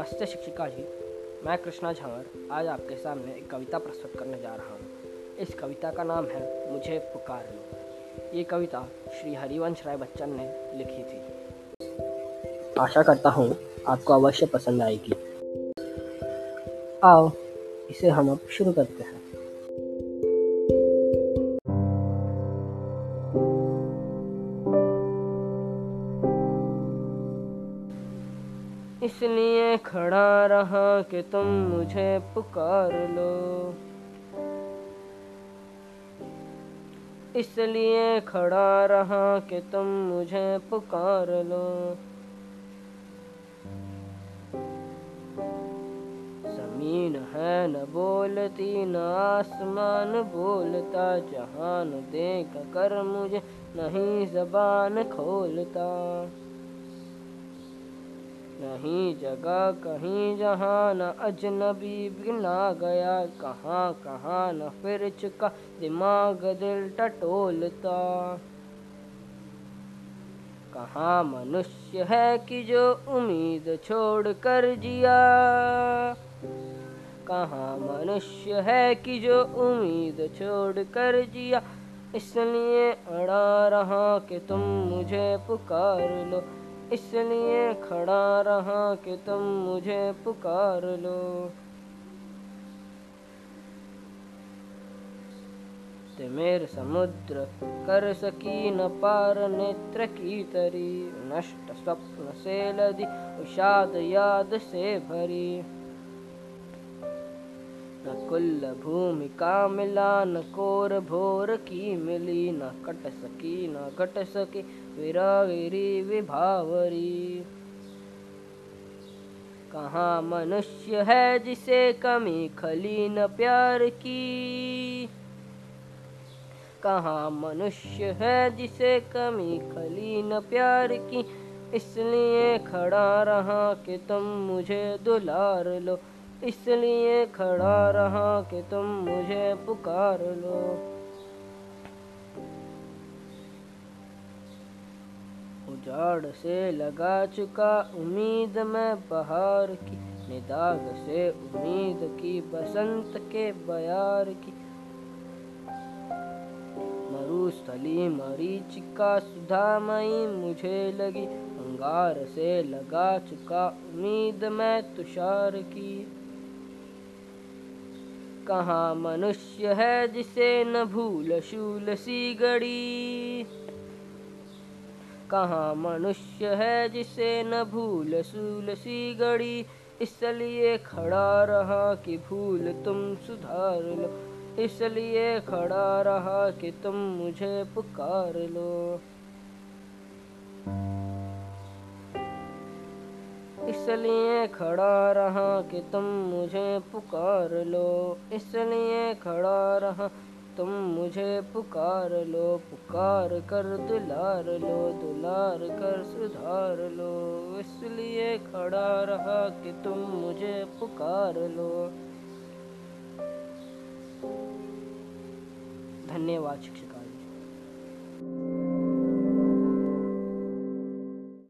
नमस्ते शिक्षिका जी। मैं कृष्णा झावर, आज आपके सामने एक कविता प्रस्तुत करने जा रहा हूँ। इस कविता का नाम है, मुझे पुकार लो। ये कविता श्री हरिवंश राय बच्चन ने लिखी थी। आशा करता हूँ, आपको अवश्य पसंद आएगी। आओ, इसे हम अब शुरू करते हैं। इसलिए खड़ा रहा कि तुम मुझे पुकार लो। इसलिए खड़ा रहा कि तुम मुझे पुकार लो। ज़मीन है, न बोलती, न आसमान बोलता, जहान देख कर मुझे नहीं जबान खोलता। नहीं जगह, कहीं जहाँ न अजनबी बिना गया, कहाँ कहाँ न फिर चुका, दिमाग दिल टटोलता। कहाँ मनुष्य है कि जो उम्मीद छोड़ कर जिया। कहाँ मनुष्य है कि जो उम्मीद छोड़ कर जिया, इसलिए अड़ा रहा कि तुम मुझे पुकार लो। इसलिए खड़ा रहा कि तुम मुझे पुकार लो। मेर समुद्र कर सकी न पार नेत्र की तरी, नष्ट स्वप्न से लदी, उषाद याद से भरी। न कुल भूमिका मिला, न कोर भोर की मिली, न कट सकी, न घट सकी विरागिरी विभावरी। कहाँ मनुष्य है जिसे कमी खली न प्यार की? कहाँ मनुष्य है जिसे कमी खली न प्यार की? इसलिए खड़ा रहा कि तुम मुझे दुलार लो। इसलिए खड़ा रहा कि तुम मुझे पुकार लो। उजाड़ से लगा चुका उम्मीद में बहार की, निदाग से उम्मीद की, बसंत के बयार की। मरुस्थली मरीचिका सुधामयी मुझे लगी, अंगार से लगा चुका उम्मीद में तुषार की। कहाँ मनुष्य है जिसे न भूल शूल सी गड़ी? कहाँ मनुष्य है जिसे न भूल सूल सी गड़ी। इसलिए खड़ा रहा कि भूल तुम सुधार लो। इसलिए खड़ा रहा कि तुम मुझे पुकार लो। इसलिए खड़ा रहा कि तुम मुझे पुकार लो। इसलिए खड़ा रहा तुम मुझे पुकार लो, पुकार कर दुलार लो, दुलार कर सुधार लो। इसलिए खड़ा रहा कि तुम मुझे पुकार लो। धन्यवाद, शिक्षक।